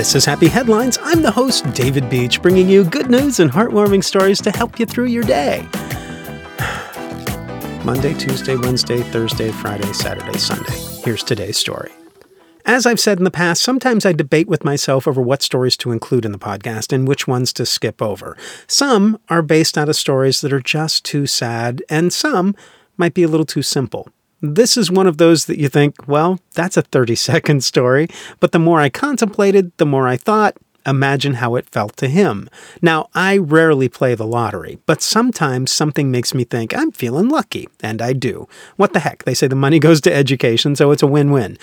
This is Happy Headlines. I'm the host, David Beach, bringing you good news and heartwarming stories to help you through your day. Monday, Tuesday, Wednesday, Thursday, Friday, Saturday, Sunday. Here's today's story. As I've said in the past, sometimes I debate with myself over what stories to include in the podcast and which ones to skip over. Some are based out of stories that are just too sad, and some might be a little too simple. This is one of those that you think, well, that's a 30 second story, but the more I contemplated, the more I thought, imagine how it felt to him. Now, I rarely play the lottery, but sometimes something makes me think I'm feeling lucky, and I do. What the heck? They say the money goes to education, so it's a win win.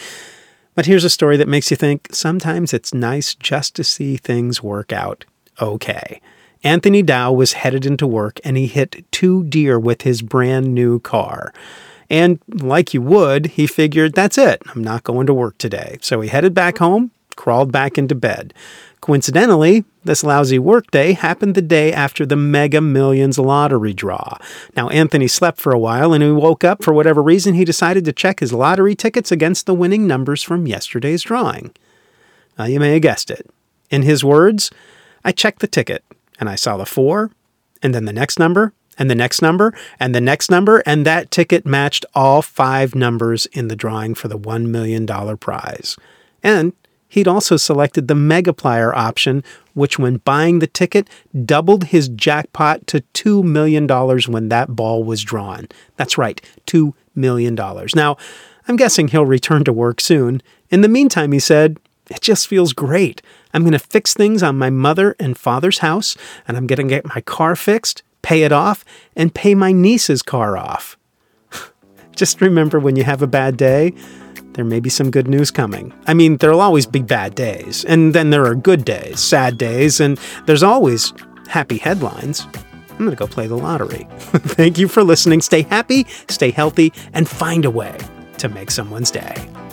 But here's a story that makes you think sometimes it's nice just to see things work out okay. Anthony Dow was headed into work and he hit two deer with his brand new car. And like you would, he figured, that's it, I'm not going to work today. So he headed back home, crawled back into bed. Coincidentally, this lousy workday happened the day after the Mega Millions lottery draw. Now, Anthony slept for a while and he woke up. For whatever reason, he decided to check his lottery tickets against the winning numbers from yesterday's drawing. Uh, you may have guessed it. In his words, I checked the ticket and I saw the four, and then the next number, and the next number and the next number, and that ticket matched all five numbers in the drawing for the $1 million prize. And he'd also selected the Megaplier option, which, when buying the ticket, doubled his jackpot to $2 million when that ball was drawn. That's right, $2 million. Now, I'm guessing he'll return to work soon. In the meantime, he said, it just feels great. I'm going to fix things on my mother and father's house, and I'm going to get my car fixed, pay it off, and pay my niece's car off. Just remember when you have a bad day, there may be some good news coming. I mean, there'll always be bad days, and then there are good days, sad days, and there's always happy headlines. I'm going to go play the lottery. Thank you for listening. Stay happy, stay healthy, and find a way to make someone's day.